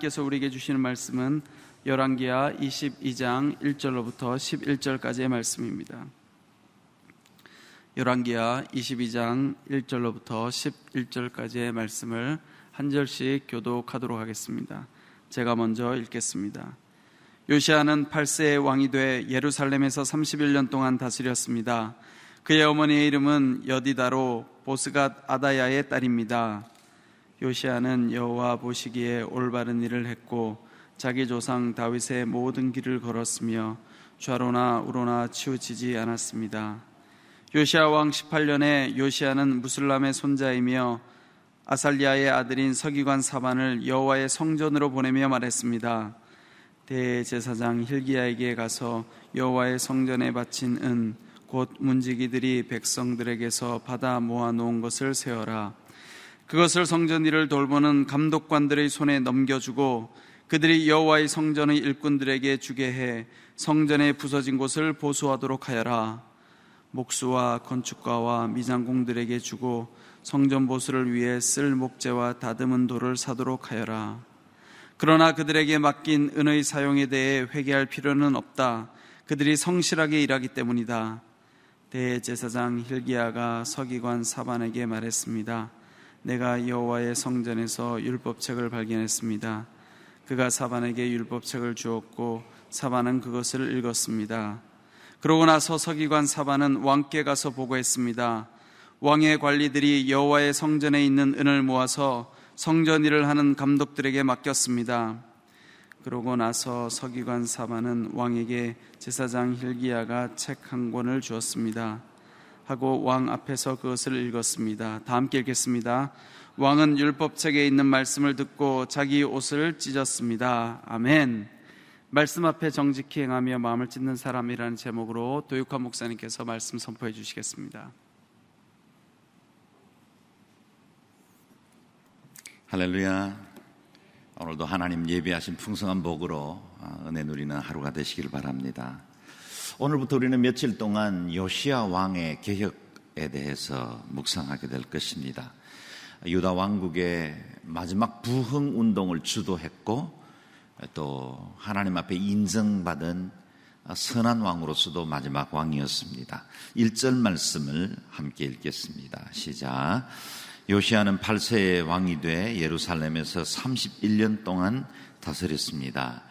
하나님께서 우리에게 주시는 말씀은 열왕기하 22장 1절로부터 11절까지의 말씀입니다. 열왕기하 22장 1절로부터 11절까지의 말씀을 한 절씩 교독하도록 하겠습니다. 제가 먼저 읽겠습니다. 요시아는 8세의 왕이 돼 예루살렘에서 31년 동안 다스렸습니다. 그의 어머니의 이름은 여디다로 보스갓 아다야의 딸입니다. 요시아는 여호와 보시기에 올바른 일을 했고 자기 조상 다윗의 모든 길을 걸었으며 좌로나 우로나 치우치지 않았습니다. 요시아 왕 18년에 요시아는 무슬람의 손자이며 아살리아의 아들인 서기관 사반을 여호와의 성전으로 보내며 말했습니다. 대제사장 힐기야에게 가서 여호와의 성전에 바친 은 곧 문지기들이 백성들에게서 받아 모아 놓은 것을 세어라. 그것을 성전 일을 돌보는 감독관들의 손에 넘겨주고 그들이 여호와의 성전의 일꾼들에게 주게 해 성전에 부서진 곳을 보수하도록 하여라. 목수와 건축가와 미장공들에게 주고 성전 보수를 위해 쓸 목재와 다듬은 돌을 사도록 하여라. 그러나 그들에게 맡긴 은의 사용에 대해 회개할 필요는 없다. 그들이 성실하게 일하기 때문이다. 대제사장 힐기야가 서기관 사반에게 말했습니다. 내가 여호와의 성전에서 율법책을 발견했습니다. 그가 사반에게 율법책을 주었고 사반은 그것을 읽었습니다. 그러고 나서 서기관 사반은 왕께 가서 보고했습니다. 왕의 관리들이 여호와의 성전에 있는 은을 모아서 성전 일을 하는 감독들에게 맡겼습니다. 그러고 나서 서기관 사반은 왕에게 제사장 힐기야가 책 한 권을 주었습니다. 하고 왕 앞에서 그것을 읽었습니다. 다 함께 읽겠습니다. 왕은 율법책에 있는 말씀을 듣고 자기 옷을 찢었습니다. 아멘. 말씀 앞에 정직히 행하며 마음을 찢는 사람이라는 제목으로 도육환 목사님께서 말씀 선포해 주시겠습니다. 할렐루야. 오늘도 하나님 예비하신 풍성한 복으로 아, 은혜 누리는 하루가 되시길 바랍니다. 오늘부터 우리는 며칠 동안 요시아 왕의 개혁에 대해서 묵상하게 될 것입니다. 유다 왕국의 마지막 부흥 운동을 주도했고 또 하나님 앞에 인정받은 선한 왕으로서도 마지막 왕이었습니다. 1절 말씀을 함께 읽겠습니다. 시작. 요시아는 8세의 왕이 돼 예루살렘에서 31년 동안 다스렸습니다.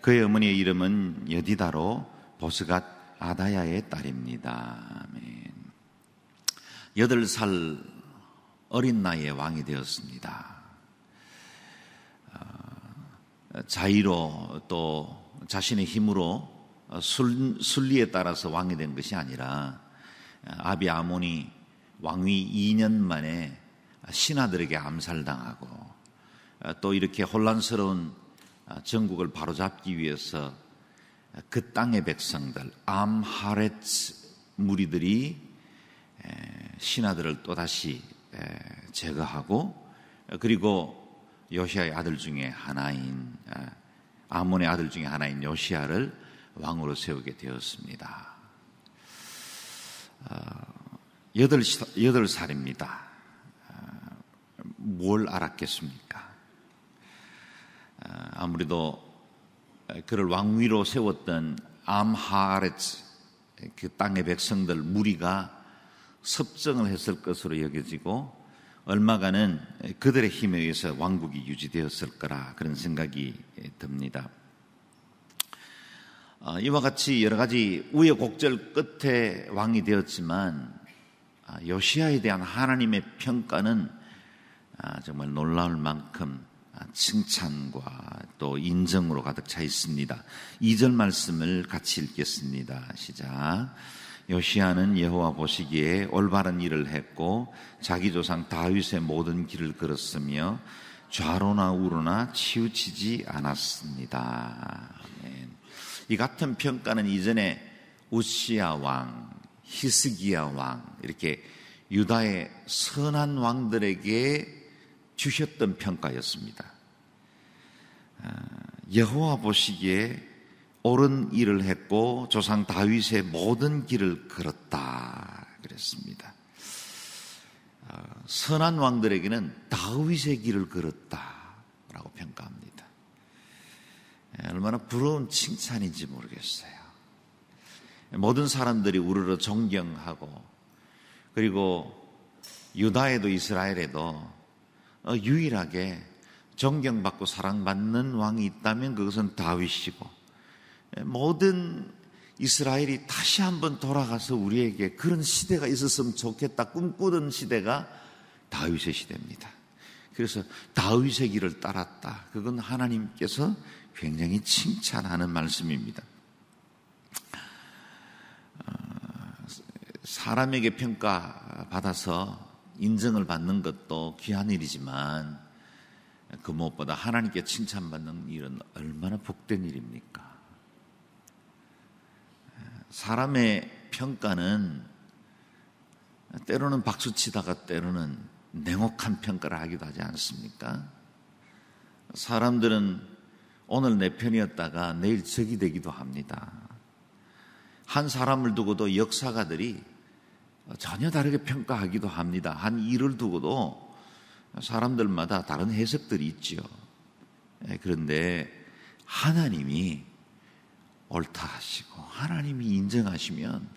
그의 어머니의 이름은 여디다로 보스갓 아다야의 딸입니다. 아멘. 8살 어린 나이에 왕이 되었습니다. 어, 자의로 또 자신의 힘으로 순, 순리에 따라서 왕이 된 것이 아니라 아비 아몬이 왕위 2년 만에 신하들에게 암살당하고 어, 또 이렇게 혼란스러운 어, 전국을 바로잡기 위해서 그 땅의 백성들 암하레츠 무리들이 신하들을 또다시 제거하고 그리고 요시아의 아들 중에 하나인 어, 아몬의 아들 중에 하나인 요시아를 왕으로 세우게 되었습니다. 여덟 살입니다. 뭘 알았겠습니까? 아, 아무래도 그를 왕위로 세웠던 암하레츠 그 땅의 백성들 무리가 섭정을 했을 것으로 여겨지고 얼마간은 그들의 힘에 의해서 왕국이 유지되었을 거라 그런 생각이 듭니다. 아, 이와 같이 여러 가지 우여곡절 끝에 왕이 되었지만 아, 요시아에 대한 하나님의 평가는 아, 정말 놀라울 만큼 아, 칭찬과 또 인정으로 가득 차 있습니다. 2절 말씀을 같이 읽겠습니다. 시작. 요시아는 여호와 보시기에 올바른 일을 했고 자기 조상 다윗의 모든 길을 걸었으며 좌로나 우로나 치우치지 않았습니다. 아멘. 이 같은 평가는 이전에 우시아 왕, 히스기야 왕 이렇게 유다의 선한 왕들에게 주셨던 평가였습니다. 아, 여호와 보시기에 옳은 일을 했고 조상 다윗의 모든 길을 걸었다 그랬습니다. 아, 선한 왕들에게는 다윗의 길을 걸었다라고 평가합니다. 얼마나 부러운 칭찬인지 모르겠어요. 모든 사람들이 우르르 존경하고 그리고 유다에도 이스라엘에도 어, 유일하게 존경받고 사랑받는 왕이 있다면 그것은 다윗이고 모든 이스라엘이 다시 한번 돌아가서 우리에게 그런 시대가 있었으면 좋겠다 꿈꾸던 시대가 다윗의 시대입니다. 그래서 다윗의 길을 따랐다. 그건 하나님께서 굉장히 칭찬하는 말씀입니다. 어, 사람에게 평가받아서 인정을 받는 것도 귀한 일이지만 그 무엇보다 하나님께 칭찬받는 일은 얼마나 복된 일입니까? 사람의 평가는 때로는 박수치다가 때로는 냉혹한 평가를 하기도 하지 않습니까? 사람들은 오늘 내 편이었다가 내일 적이 되기도 합니다. 한 사람을 두고도 역사가들이 전혀 다르게 평가하기도 합니다. 한 일을 두고도 사람들마다 다른 해석들이 있죠. 예, 그런데 하나님이 옳다 하시고 하나님이 인정하시면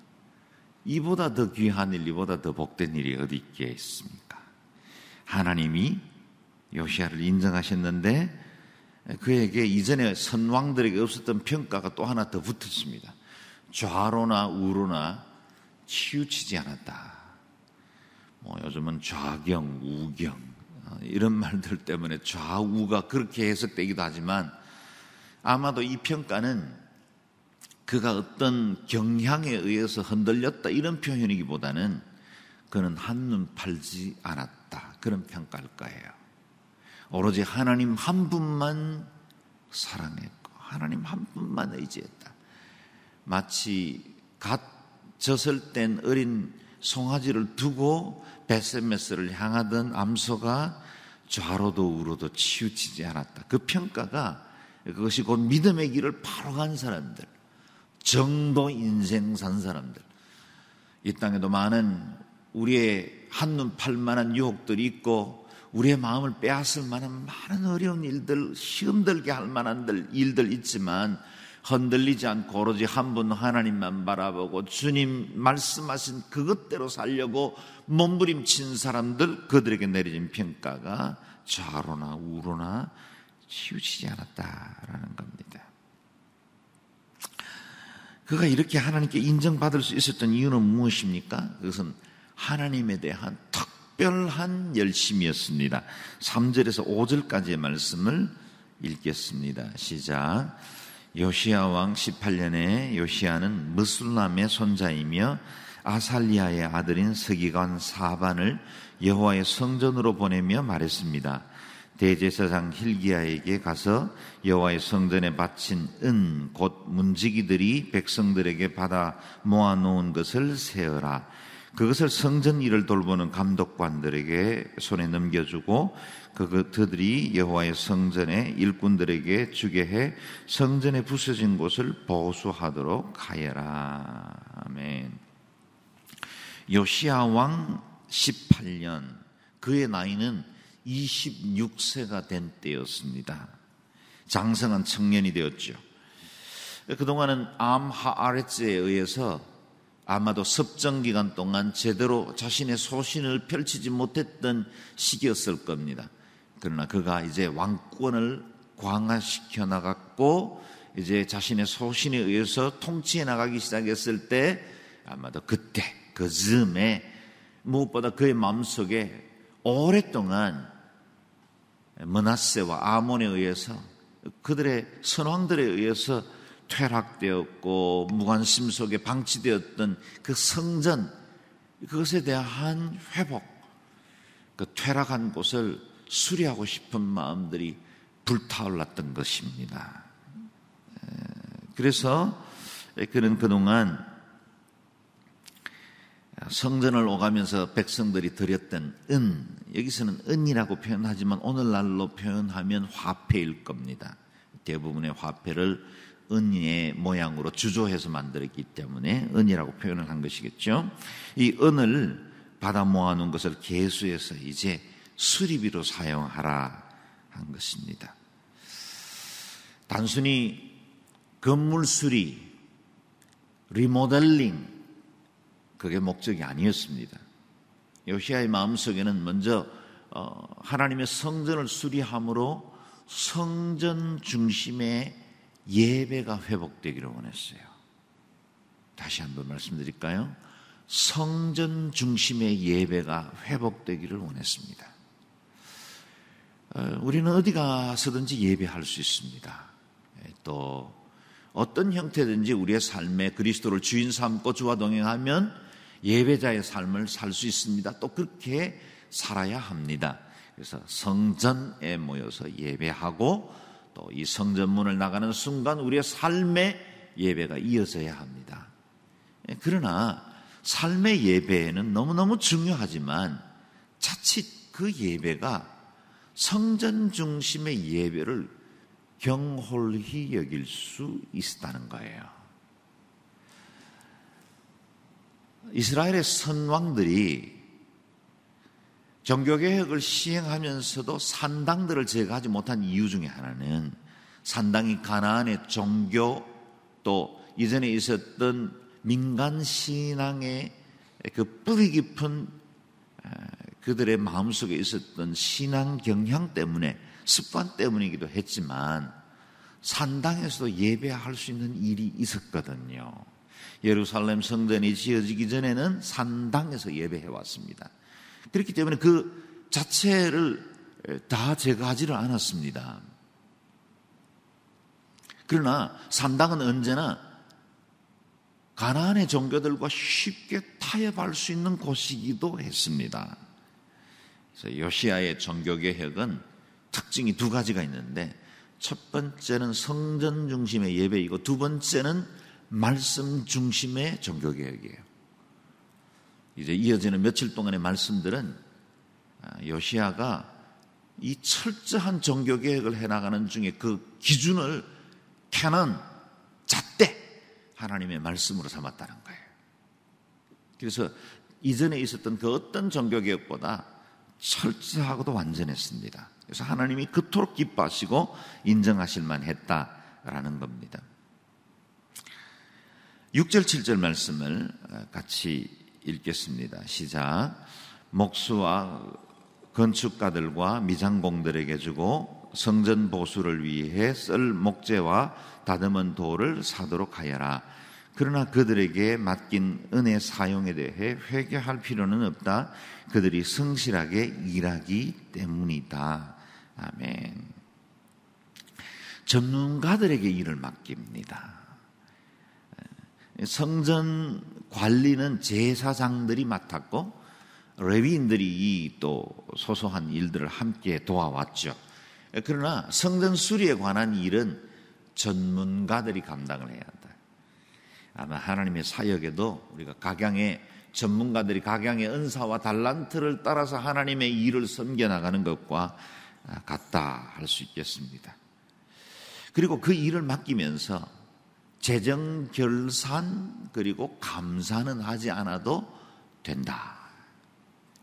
이보다 더 귀한 일, 이보다 더 복된 일이 어디 있겠습니까? 하나님이 요시아를 인정하셨는데 그에게 이전에 선왕들에게 없었던 평가가 또 하나 더 붙었습니다. 좌로나 우로나 치우치지 않았다. 뭐 요즘은 좌경, 우경 어, 이런 말들 때문에 좌우가 그렇게 해석되기도 하지만 아마도 이 평가는 그가 어떤 경향에 의해서 흔들렸다 이런 표현이기보다는 그는 한눈 팔지 않았다 그런 평가일 거예요. 오로지 하나님 한 분만 사랑했고 하나님 한 분만 의지했다. 마치 갓 젖을 땐 어린 송아지를 두고 베세메스를 향하던 암소가 좌로도 우로도 치우치지 않았다. 그 평가가 그것이 곧 믿음의 길을 바로 간 사람들, 정도 인생 산 사람들, 이 땅에도 많은 우리의 한눈 팔 만한 유혹들이 있고 우리의 마음을 빼앗을 만한 많은 어려운 일들, 시험들게 할 만한 일들 있지만 흔들리지 않고 오로지 한 분 하나님만 바라보고 주님 말씀하신 그것대로 살려고 몸부림친 사람들 그들에게 내려진 평가가 좌로나 우로나 치우치지 않았다라는 겁니다. 그가 이렇게 하나님께 인정받을 수 있었던 이유는 무엇입니까? 그것은 하나님에 대한 특별한 열심이었습니다. 3절에서 5절까지의 말씀을 읽겠습니다. 시작. 요시아 왕 18년에 요시아는 무슬람의 손자이며 아살리아의 아들인 서기관 사반을 여호와의 성전으로 보내며 말했습니다. 대제사장 힐기야에게 가서 여호와의 성전에 바친 은 곧 문지기들이 백성들에게 받아 모아놓은 것을 세어라. 그것을 성전 일을 돌보는 감독관들에게 손에 넘겨주고 그들이 여호와의 성전에 일꾼들에게 주게 해 성전에 부서진 곳을 보수하도록 하여라. 아멘. 요시아 왕 18년 그의 나이는 26세가 된 때였습니다. 장성한 청년이 되었죠. 그동안은 암하아레츠에 의해서 아마도 섭정 기간 동안 제대로 자신의 소신을 펼치지 못했던 시기였을 겁니다. 그러나 그가 이제 왕권을 광화시켜 나갔고 이제 자신의 소신에 의해서 통치해 나가기 시작했을 때 아마도 그때 그 즈음에 무엇보다 그의 마음속에 오랫동안 머나세와 아몬에 의해서 그들의 선왕들에 의해서 퇴락되었고 무관심 속에 방치되었던 그 성전 그것에 대한 회복 그 퇴락한 곳을 수리하고 싶은 마음들이 불타올랐던 것입니다. 그래서 그는 그동안 성전을 오가면서 백성들이 드렸던 은, 여기서는 은이라고 표현하지만 오늘날로 표현하면 화폐일 겁니다. 대부분의 화폐를 은의 모양으로 주조해서 만들었기 때문에 은이라고 표현을 한 것이겠죠. 이 은을 받아 모아놓은 것을 개수해서 이제 수리비로 사용하라 한 것입니다. 단순히 건물 수리, 리모델링, 그게 목적이 아니었습니다. 요시아의 마음속에는 먼저 어, 하나님의 성전을 수리함으로 성전 중심의 예배가 회복되기를 원했어요. 다시 한번 말씀드릴까요? 성전 중심의 예배가 회복되기를 원했습니다. 어, 우리는 어디 가서든지 예배할 수 있습니다. 예, 또 어떤 형태든지 우리의 삶에 그리스도를 주인 삼고 주와 동행하면 예배자의 삶을 살 수 있습니다. 또 그렇게 살아야 합니다. 그래서 성전에 모여서 예배하고 또 이 성전문을 나가는 순간 우리의 삶의 예배가 이어져야 합니다. 예, 그러나 삶의 예배는 너무너무 중요하지만 자칫 그 예배가 성전 중심의 예배를 경홀히 여길 수 있다는 거예요. 이스라엘의 선왕들이 종교개혁을 시행하면서도 산당들을 제거하지 못한 이유 중에 하나는 산당이 가나안의 종교 또 이전에 있었던 민간 신앙의 그 뿌리 깊은 그들의 마음속에 있었던 신앙 경향 때문에 습관 때문이기도 했지만 산당에서도 예배할 수 있는 일이 있었거든요. 예루살렘 성전이 지어지기 전에는 산당에서 예배해 왔습니다. 그렇기 때문에 그 자체를 다 제거하지를 않았습니다. 그러나 산당은 언제나 가나안의 종교들과 쉽게 타협할 수 있는 곳이기도 했습니다. 그래서 요시아의 종교개혁은 특징이 두 가지가 있는데 첫 번째는 성전 중심의 예배이고 두 번째는 말씀 중심의 종교개혁이에요. 이제 이어지는 며칠 동안의 말씀들은 아, 요시아가 이 철저한 종교개혁을 해나가는 중에 그 기준을 캐논, 잣대 하나님의 말씀으로 삼았다는 거예요. 그래서 이전에 있었던 그 어떤 종교개혁보다 철저하고도 완전했습니다. 그래서 하나님이 그토록 기뻐하시고 인정하실 만했다라는 겁니다. 6절, 7절 말씀을 같이 읽겠습니다. 시작. 목수와 건축가들과 미장공들에게 주고 성전 보수를 위해 쓸 목재와 다듬은 돌을 사도록 하여라. 그러나 그들에게 맡긴 은혜 사용에 대해 회개할 필요는 없다. 그들이 성실하게 일하기 때문이다. 아멘. 전문가들에게 일을 맡깁니다. 성전 관리는 제사장들이 맡았고 레위인들이 또 소소한 일들을 함께 도와왔죠. 그러나 성전 수리에 관한 일은 전문가들이 감당을 해야 한다. 아마 하나님의 사역에도 우리가 각양의 전문가들이 각양의 은사와 달란트를 따라서 하나님의 일을 섬겨 나가는 것과 같다 할 수 있겠습니다. 그리고 그 일을 맡기면서 재정 결산 그리고 감사는 하지 않아도 된다.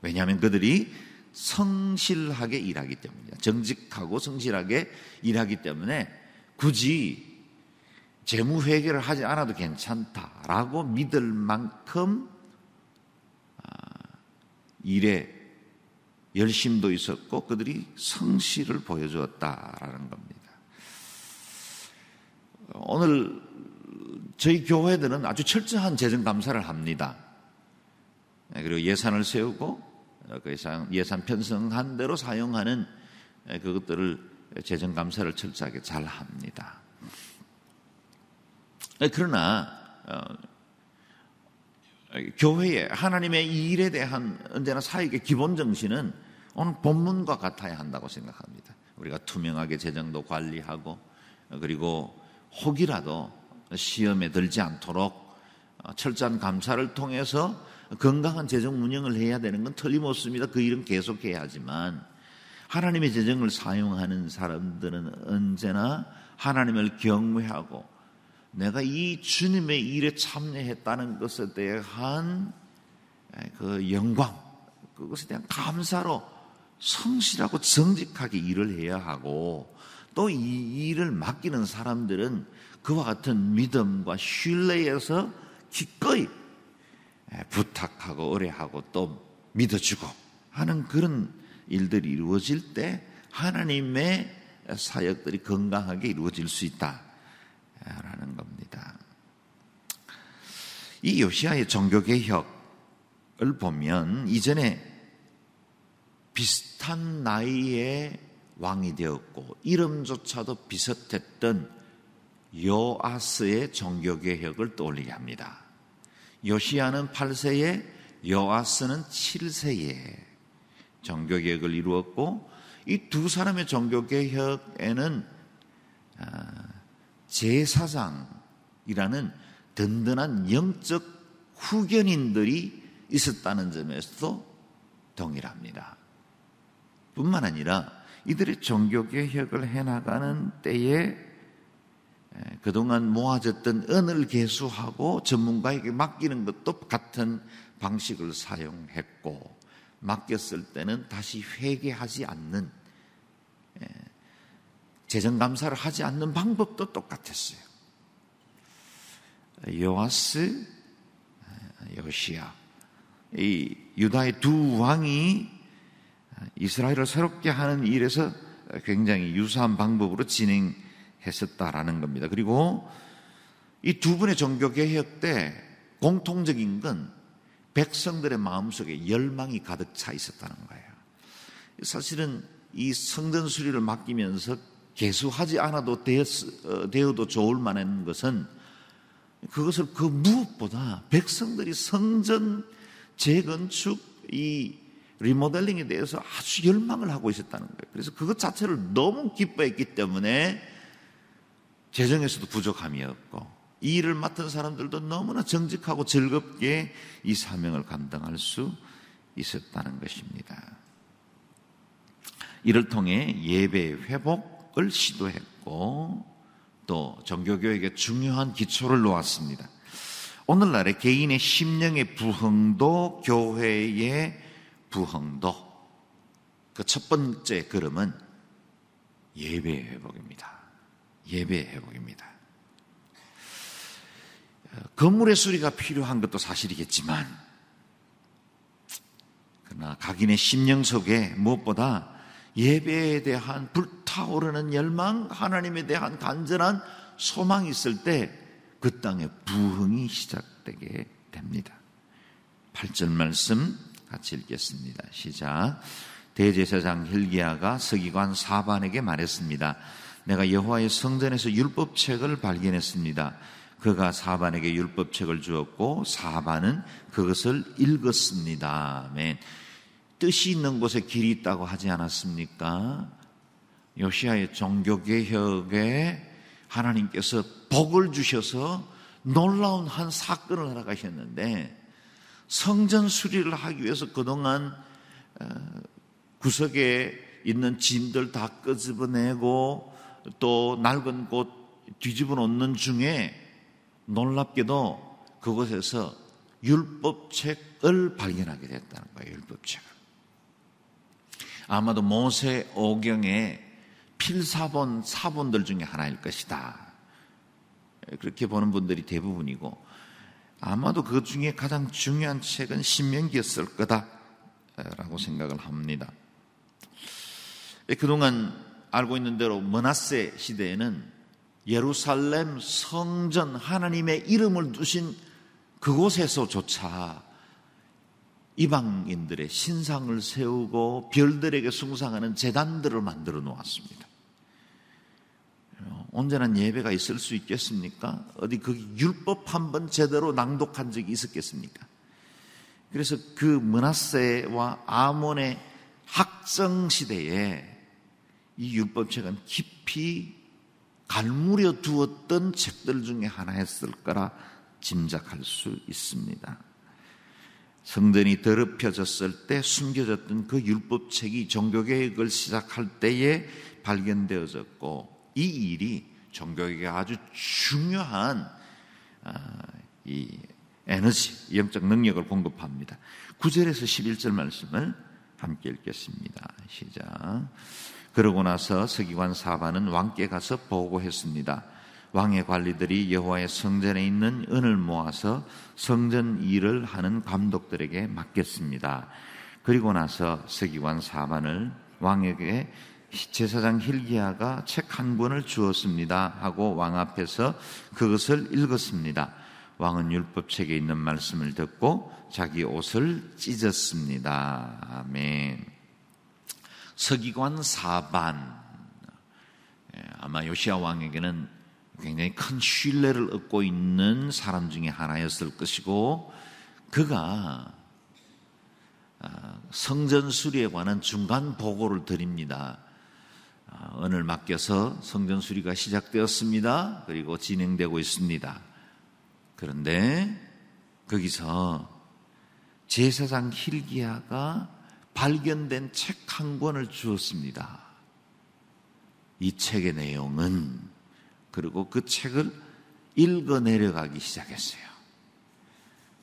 왜냐하면 그들이 성실하게 일하기 때문이야. 정직하고 성실하게 일하기 때문에 굳이 재무 회계를 하지 않아도 괜찮다라고 믿을 만큼 아, 일에 열심도 있었고 그들이 성실을 보여주었다라는 겁니다. 오늘 저희 교회들은 아주 철저한 재정 감사를 합니다. 네, 그리고 예산을 세우고 그 예산 편성한 대로 사용하는 그것들을 재정 감사를 철저하게 잘 합니다. 네, 그러나 어, 교회에 하나님의 일에 대한 언제나 사역의 기본 정신은 오늘 본문과 같아야 한다고 생각합니다. 우리가 투명하게 재정도 관리하고 그리고 혹이라도 시험에 들지 않도록 철저한 감사를 통해서 건강한 재정 운영을 해야 되는 건 틀림없습니다. 그 일은 계속해야 하지만 하나님의 재정을 사용하는 사람들은 언제나 하나님을 경외하고 내가 이 주님의 일에 참여했다는 것에 대한 그 영광, 그것에 대한 감사로 성실하고 정직하게 일을 해야 하고 또 이 일을 맡기는 사람들은 그와 같은 믿음과 신뢰에서 기꺼이 부탁하고 의뢰하고 또 믿어주고 하는 그런 일들이 이루어질 때 하나님의 사역들이 건강하게 이루어질 수 있다라는 겁니다. 이 요시아의 종교 개혁을 보면 이전에 비슷한 나이의 왕이 되었고 이름조차도 비슷했던 요아스의 종교개혁을 떠올리게 합니다. 요시아는 8세에 요아스는 7세에 종교개혁을 이루었고 이 두 사람의 종교개혁에는 아, 제사장이라는 든든한 영적 후견인들이 있었다는 점에서도 동일합니다. 뿐만 아니라 이들의 종교개혁을 해나가는 때에 그동안 모아졌던 은을 개수하고 전문가에게 맡기는 것도 같은 방식을 사용했고 맡겼을 때는 다시 회개하지 않는 재정 감사를 하지 않는 방법도 똑같았어요. 요아스, 요시아, 이 유다의 두 왕이 이스라엘을 새롭게 하는 일에서 굉장히 유사한 방법으로 진행 했었다라는 겁니다. 그리고 이 두 분의 종교 개혁 때 공통적인 건 백성들의 마음속에 열망이 가득 차 있었다는 거예요. 사실은 이 성전 수리를 맡기면서 개수하지 않아도 어, 되어도 좋을 만한 것은 그것을 그 무엇보다 백성들이 성전 재건축 이 리모델링에 대해서 아주 열망을 하고 있었다는 거예요. 그래서 그것 자체를 너무 기뻐했기 때문에 재정에서도 부족함이 없고 이 일을 맡은 사람들도 너무나 정직하고 즐겁게 이 사명을 감당할 수 있었다는 것입니다. 이를 통해 예배 회복을 시도했고 또 종교교육의 중요한 기초를 놓았습니다. 오늘날의 개인의 심령의 부흥도 교회의 부흥도 그 첫 번째 걸음은 예배 회복입니다. 예배 회복입니다. 건물의 수리가 필요한 것도 사실이겠지만 그러나 각인의 심령 속에 무엇보다 예배에 대한 불타오르는 열망, 하나님에 대한 간절한 소망이 있을 때 그 땅에 부흥이 시작되게 됩니다. 8절 말씀 같이 읽겠습니다. 시작. 대제사장 힐기야가 서기관 사반에게 말했습니다. 내가 여호와의 성전에서 율법책을 발견했습니다. 그가 사반에게 율법책을 주었고 사반은 그것을 읽었습니다. 아멘. 뜻이 있는 곳에 길이 있다고 하지 않았습니까? 요시아의 종교개혁에 하나님께서 복을 주셔서 놀라운 한 사건을 허락하셨는데 성전 수리를 하기 위해서 그동안 어, 구석에 있는 짐들 다 끄집어내고 또 낡은 곳 뒤집어 놓는 중에 놀랍게도 그곳에서 율법책을 발견하게 됐다는 거예요. 율법책을. 아마도 모세 오경의 필사본 사본들 중에 하나일 것이다. 그렇게 보는 분들이 대부분이고 아마도 그 중에 가장 중요한 책은 신명기였을 거다라고 생각을 합니다. 그동안 알고 있는 대로 머나세 시대에는 예루살렘 성전 하나님의 이름을 두신 그곳에서조차 이방인들의 신상을 세우고 별들에게 숭상하는 재단들을 만들어 놓았습니다. 온전한 예배가 있을 수 있겠습니까? 어디 그 율법 한 번 제대로 낭독한 적이 있었겠습니까? 그래서 그 문하세와 아몬의 학정 시대에 이 율법책은 깊이 갈무려 두었던 책들 중에 하나였을 거라 짐작할 수 있습니다. 성전이 더럽혀졌을 때 숨겨졌던 그 율법책이 종교개혁을 시작할 때에 발견되어졌고 이 일이 종교개혁에 아주 중요한 아, 이 에너지, 영적 능력을 공급합니다. 9절에서 11절 말씀을 함께 읽겠습니다. 시작. 그러고 나서 서기관 사반은 왕께 가서 보고했습니다. 왕의 관리들이 여호와의 성전에 있는 은을 모아서 성전 일을 하는 감독들에게 맡겼습니다. 그리고 나서 서기관 사반을 왕에게 제사장 힐기야가 책 한 권을 주었습니다 하고 왕 앞에서 그것을 읽었습니다. 왕은 율법책에 있는 말씀을 듣고 자기 옷을 찢었습니다. 아멘. 서기관 사반 예, 아마 요시아 왕에게는 굉장히 큰 신뢰를 얻고 있는 사람 중에 하나였을 것이고 그가 아, 성전 수리에 관한 중간 보고를 드립니다. 아, 은을 맡겨서 성전 수리가 시작되었습니다. 그리고 진행되고 있습니다. 그런데 거기서 제사장 힐기야가 발견된 책 한 권을 주었습니다. 이 책의 내용은 그리고 그 책을 읽어 내려가기 시작했어요.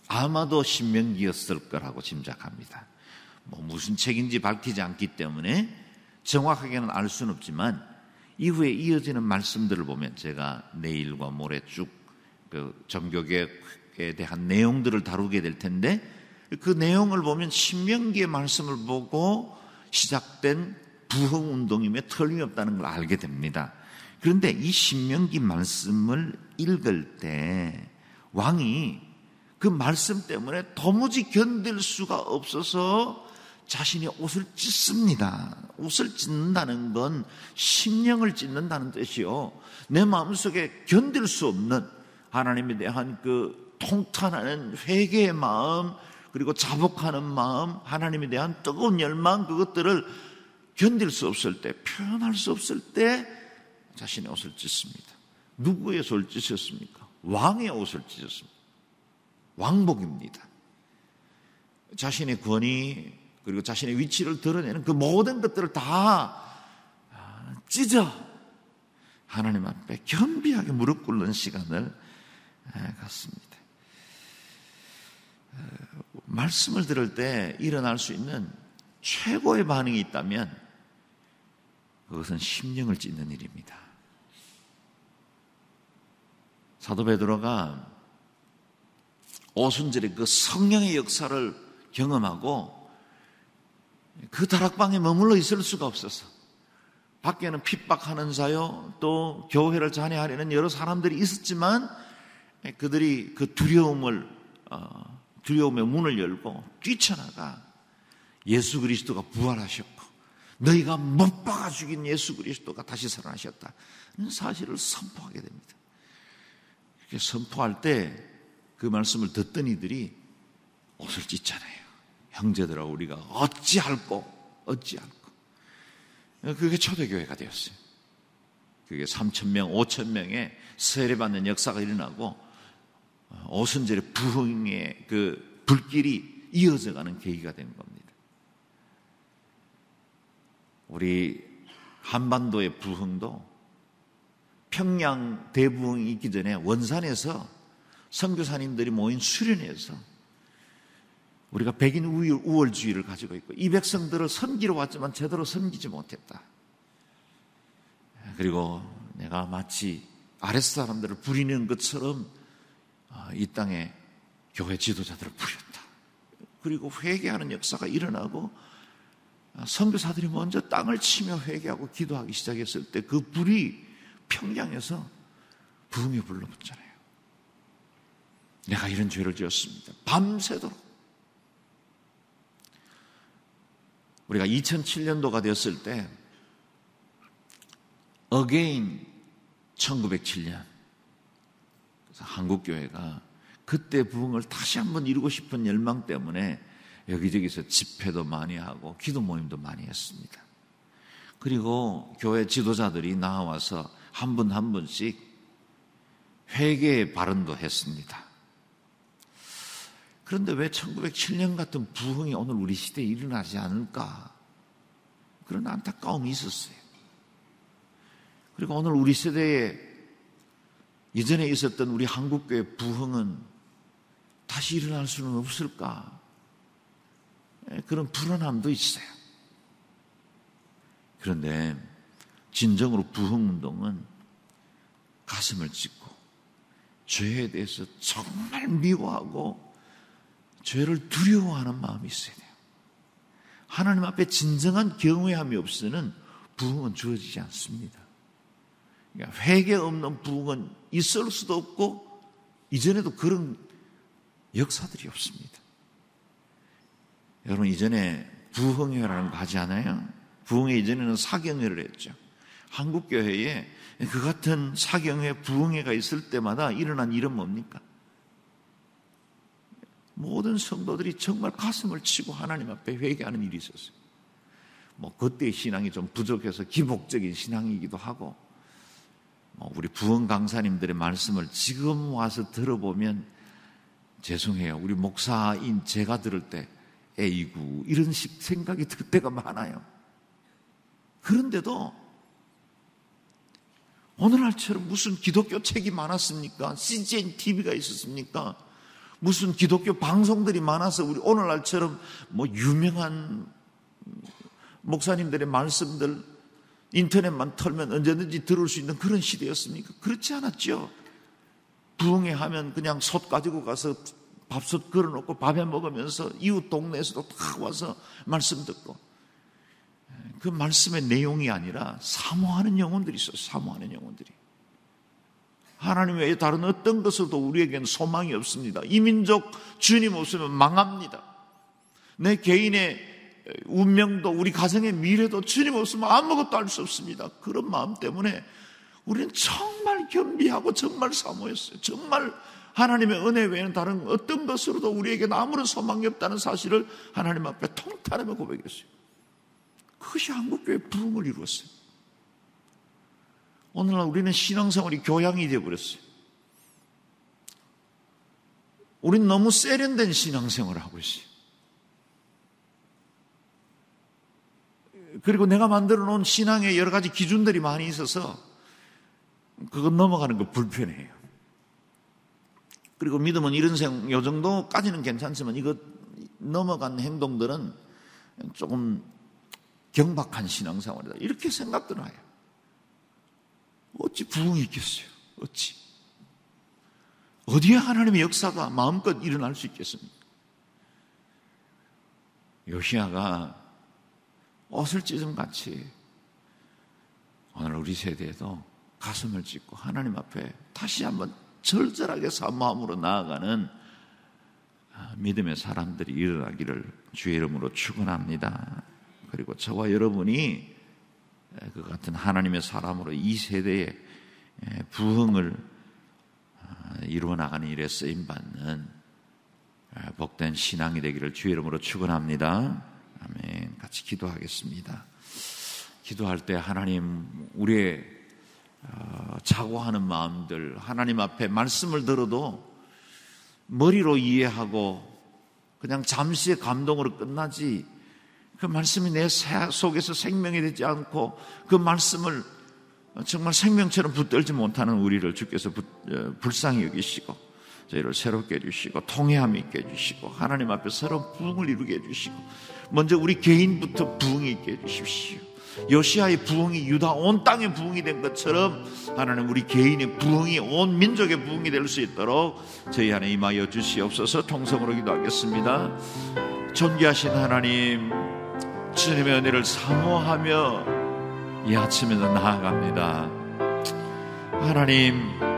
아마도 신명기였을 거라고 짐작합니다. 뭐 무슨 책인지 밝히지 않기 때문에 정확하게는 알 수는 없지만 이후에 이어지는 말씀들을 보면 제가 내일과 모레 쭉 그 정교계에 대한 내용들을 다루게 될 텐데 그 내용을 보면 신명기의 말씀을 보고 시작된 부흥 운동임에 틀림없다는 걸 알게 됩니다. 그런데 이 신명기 말씀을 읽을 때 왕이 그 말씀 때문에 도무지 견딜 수가 없어서 자신이 옷을 찢습니다. 옷을 찢는다는 건 심령을 찢는다는 뜻이요. 내 마음속에 견딜 수 없는 하나님에 대한 그 통탄하는 회개의 마음, 그리고 자복하는 마음, 하나님에 대한 뜨거운 열망, 그것들을 견딜 수 없을 때, 표현할 수 없을 때 자신의 옷을 찢습니다. 누구의 옷을 찢었습니까? 왕의 옷을 찢었습니다. 왕복입니다. 자신의 권위, 그리고 자신의 위치를 드러내는 그 모든 것들을 다 찢어 하나님 앞에 겸비하게 무릎 꿇는 시간을 갖습니다. 말씀을 들을 때 일어날 수 있는 최고의 반응이 있다면 그것은 심령을 찢는 일입니다. 사도 베드로가 오순절에 그 성령의 역사를 경험하고 그 다락방에 머물러 있을 수가 없어서 밖에는 핍박하는 자요 또 교회를 잔해하려는 여러 사람들이 있었지만 그들이 그 두려움을 어, 두려움의 문을 열고 뛰쳐나가 예수 그리스도가 부활하셨고 너희가 못 박아 죽인 예수 그리스도가 다시 살아나셨다 는 사실을 선포하게 됩니다. 이렇게 선포할 때 그 말씀을 듣던 이들이 옷을 찢잖아요. 형제들하고 우리가 어찌할꼬 어찌할꼬 그게 초대교회가 되었어요. 그게 3천 명, 5천 명의 세례받는 역사가 일어나고 오순절의 부흥의 그 불길이 이어져 가는 계기가 된 겁니다. 우리 한반도의 부흥도 평양 대부흥이 있기 전에 원산에서 선교사님들이 모인 수련회에서 우리가 백인 우월주의를 가지고 있고 이 백성들을 섬기러 왔지만 제대로 섬기지 못했다. 그리고 내가 마치 아랫 사람들을 부리는 것처럼 아, 이 땅에 교회 지도자들을 부렸다. 그리고 회개하는 역사가 일어나고 아, 선교사들이 먼저 땅을 치며 회개하고 기도하기 시작했을 때 그 불이 평양에서 부흥이 불러붙잖아요. 내가 이런 죄를 지었습니다. 밤새도록. 우리가 2007년도가 되었을 때, Again 1907년. 그래서 한국 교회가 그때 부흥을 다시 한번 이루고 싶은 열망 때문에 여기저기서 집회도 많이 하고 기도 모임도 많이 했습니다. 그리고 교회 지도자들이 나와서 한 분 한 분씩 회개의 발언도 했습니다. 그런데 왜 1907년 같은 부흥이 오늘 우리 시대에 일어나지 않을까? 그런 안타까움이 있었어요. 그리고 오늘 우리 세대에 이전에 있었던 우리 한국교회 부흥은 다시 일어날 수는 없을까? 예, 그런 불안함도 있어요. 그런데 진정으로 부흥운동은 가슴을 찢고 죄에 대해서 정말 미워하고 죄를 두려워하는 마음이 있어야 돼요. 하나님 앞에 진정한 경외함이 없으면 부흥은 주어지지 않습니다. 그러니까 회개 없는 부흥은 있을 수도 없고 이전에도 그런 역사들이 없습니다. 여러분 이전에 부흥회라는 거 하지 않아요? 부흥회 이전에는 사경회를 했죠. 한국 교회에 그 같은 사경회, 부흥회가 있을 때마다 일어난 일은 뭡니까? 모든 성도들이 정말 가슴을 치고 하나님 앞에 회개하는 일이 있었어요. 뭐 그때의 신앙이 좀 부족해서 기복적인 신앙이기도 하고 뭐 우리 부흥 강사님들의 말씀을 지금 와서 들어보면 죄송해요. 우리 목사인 제가 들을 때 에이구 이런 식 생각이 들 때가 많아요. 그런데도 오늘날처럼 무슨 기독교 책이 많았습니까? CGN TV가 있었습니까? 무슨 기독교 방송들이 많아서 우리 오늘날처럼 뭐 유명한 목사님들의 말씀들 인터넷만 털면 언제든지 들을 수 있는 그런 시대였습니까? 그렇지 않았죠. 부흥회 하면 그냥 솥 가지고 가서 밥솥 걸어놓고 밥해 먹으면서 이웃 동네에서도 다 와서 말씀 듣고 그 말씀의 내용이 아니라 사모하는 영혼들이 있어요. 사모하는 영혼들이. 하나님 외에 다른 어떤 것으로도 우리에게는 소망이 없습니다. 이 민족 주님 없으면 망합니다. 내 개인의 운명도 우리 가정의 미래도 주님 없으면 아무것도 할 수 없습니다. 그런 마음 때문에 우리는 정말 겸비하고 정말 사모했어요. 정말 하나님의 은혜 외에는 다른 어떤 것으로도 우리에게는 아무런 소망이 없다는 사실을 하나님 앞에 통탄하며 고백했어요. 그것이 한국교회 부흥을 이루었어요. 오늘날 우리는 신앙생활이 교양이 되어버렸어요. 우리는 너무 세련된 신앙생활을 하고 있어요. 그리고 내가 만들어 놓은 신앙에 여러 가지 기준들이 많이 있어서 그건 넘어가는 거 불편해요. 그리고 믿음은 이런 생, 요 정도까지는 괜찮지만 이거 넘어간 행동들은 조금 경박한 신앙생활이다. 이렇게 생각들을 해요. 어찌 부흥이 있겠어요? 어찌? 어디에 하나님의 역사가 마음껏 일어날 수 있겠습니까? 요시아가 옷을 찢음 같이 오늘 우리 세대에도 가슴을 찢고 하나님 앞에 다시 한번 절절하게 사모함으로 나아가는 아, 믿음의 사람들이 일어나기를 주의 이름으로 축원합니다. 그리고 저와 여러분이 그 같은 하나님의 사람으로 이 세대의 부흥을 아, 이루어 나가는 일에 쓰임 받는 아, 복된 신앙이 되기를 주의 이름으로 축원합니다. 아멘. 같이 기도하겠습니다. 기도할 때 하나님 우리의 어, 자고하는 마음들 하나님 앞에 말씀을 들어도 머리로 이해하고 그냥 잠시의 감동으로 끝나지 그 말씀이 내 속에서 생명이 되지 않고 그 말씀을 정말 생명처럼 붙들지 못하는 우리를 주께서 어, 불쌍히 여기시고 저희를 새롭게 해주시고 통해함 있게 해주시고 하나님 앞에 새로운 부흥을 이루게 해주시고 먼저 우리 개인부터 부흥이 있게 해주십시오. 요시아의 부흥이 유다 온 땅의 부흥이 된 것처럼 하나님 우리 개인의 부흥이 온 민족의 부흥이 될 수 있도록 저희 안에 임하여 주시옵소서 통성으로 기도하겠습니다. 존귀하신 하나님 주님의 은혜를 사모하며 이 아침에도 나아갑니다. 하나님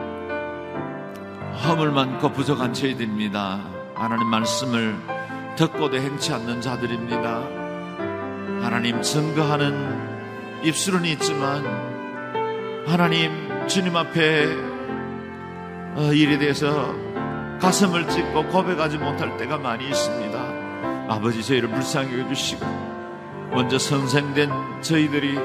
허물 많고 부족한 저희들입니다. 하나님 말씀을 듣고도 행치 않는 자들입니다. 하나님 증거하는 입술은 있지만 하나님 주님 앞에 어, 일에 대해서 가슴을 찢고 고백하지 못할 때가 많이 있습니다. 아버지 저희를 불쌍히 여주시고 먼저 선생된 저희들이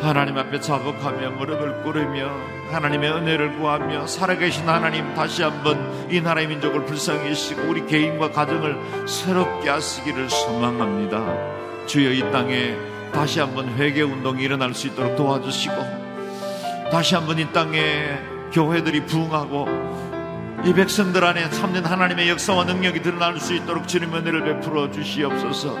하나님 앞에 자복하며 무릎을 꿇으며 하나님의 은혜를 구하며 살아계신 하나님 다시 한번 이 나라의 민족을 불쌍히 하시고 우리 개인과 가정을 새롭게 하시기를 소망합니다. 주여 이 땅에 다시 한번 회개 운동이 일어날 수 있도록 도와주시고 다시 한번 이 땅에 교회들이 부흥하고 이 백성들 안에 참된 하나님의 역사와 능력이 드러날 수 있도록 주님의 은혜를 베풀어 주시옵소서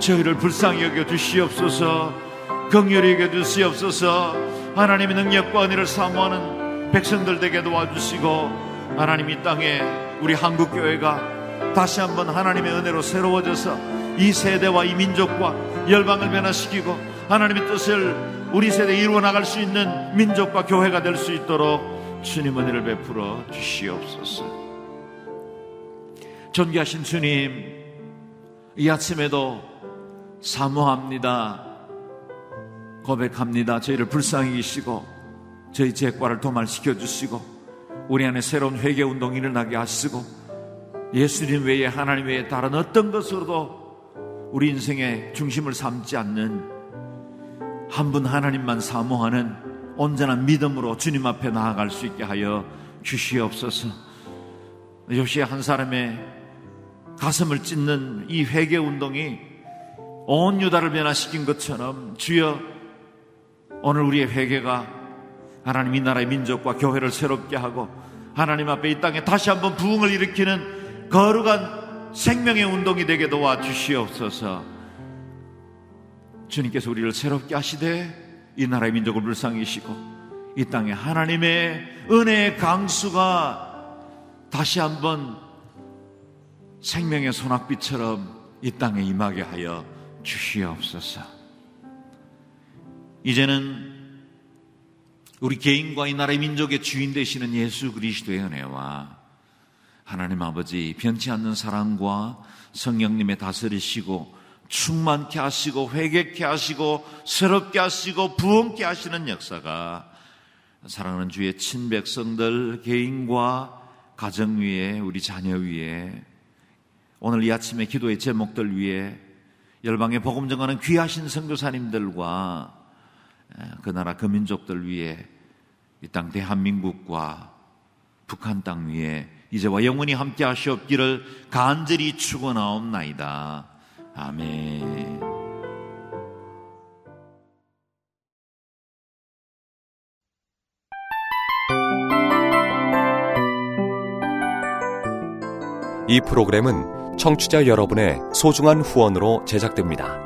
저희를 불쌍히 여겨 주시옵소서 긍휼히 여겨 주시옵소서 하나님의 능력과 은혜를 사모하는 백성들 되게 도와주시고 하나님 이 땅에 우리 한국교회가 다시 한번 하나님의 은혜로 새로워져서 이 세대와 이 민족과 열방을 변화시키고 하나님의 뜻을 우리 세대에 이루어 나갈 수 있는 민족과 교회가 될 수 있도록 주님 은혜를 베풀어 주시옵소서. 존귀하신 주님, 이 아침에도 사모합니다. 고백합니다. 저희를 불쌍히 계시고 저희 죄과를 도말시켜 주시고 우리 안에 새로운 회개 운동이 일어나게 하시고 예수님 외에 하나님 외에 다른 어떤 것으로도 우리 인생의 중심을 삼지 않는 한 분 하나님만 사모하는 온전한 믿음으로 주님 앞에 나아갈 수 있게 하여 주시옵소서. 요시의 한 사람의 가슴을 찢는 이 회개 운동이 온 유다를 변화시킨 것처럼 주여 오늘 우리의 회개가 하나님 이 나라의 민족과 교회를 새롭게 하고 하나님 앞에 이 땅에 다시 한번 부흥을 일으키는 거룩한 생명의 운동이 되게 도와 주시옵소서. 주님께서 우리를 새롭게 하시되 이 나라의 민족을 불쌍히시고 이 땅에 하나님의 은혜의 강수가 다시 한번 생명의 소낙비처럼 이 땅에 임하게 하여 주시옵소서. 이제는 우리 개인과 이 나라의 민족의 주인 되시는 예수 그리스도의 은혜와 하나님 아버지 변치 않는 사랑과 성령님의 다스리시고 충만케 하시고 회개케 하시고 새롭게 하시고 부흥케 하시는 역사가 사랑하는 주의 친백성들 개인과 가정 위에 우리 자녀 위에 오늘 이 아침에 기도의 제목들 위에 열방의 복음 전하는 귀하신 선교사님들과 그 나라 그 민족들 위에 이땅 대한민국과 북한 땅 위에 이제와 영원히 함께 하시옵기를 간절히 축원하옵나이다. 아멘. 이 프로그램은 청취자 여러분의 소중한 후원으로 제작됩니다.